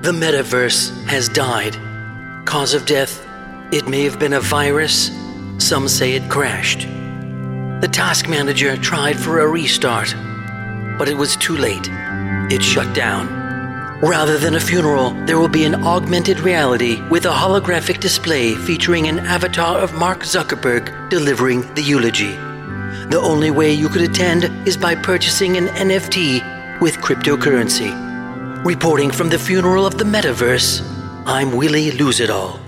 The metaverse has died. Cause of death? It may have been a virus. Some say it crashed. The task manager tried for a restart, but it was too late. It shut down. Rather than a funeral, there will be an augmented reality with a holographic display featuring an avatar of Mark Zuckerberg delivering the eulogy. The only way you could attend is by purchasing an NFT with cryptocurrency. Reporting from the funeral of the metaverse, I'm Willie Lose It All.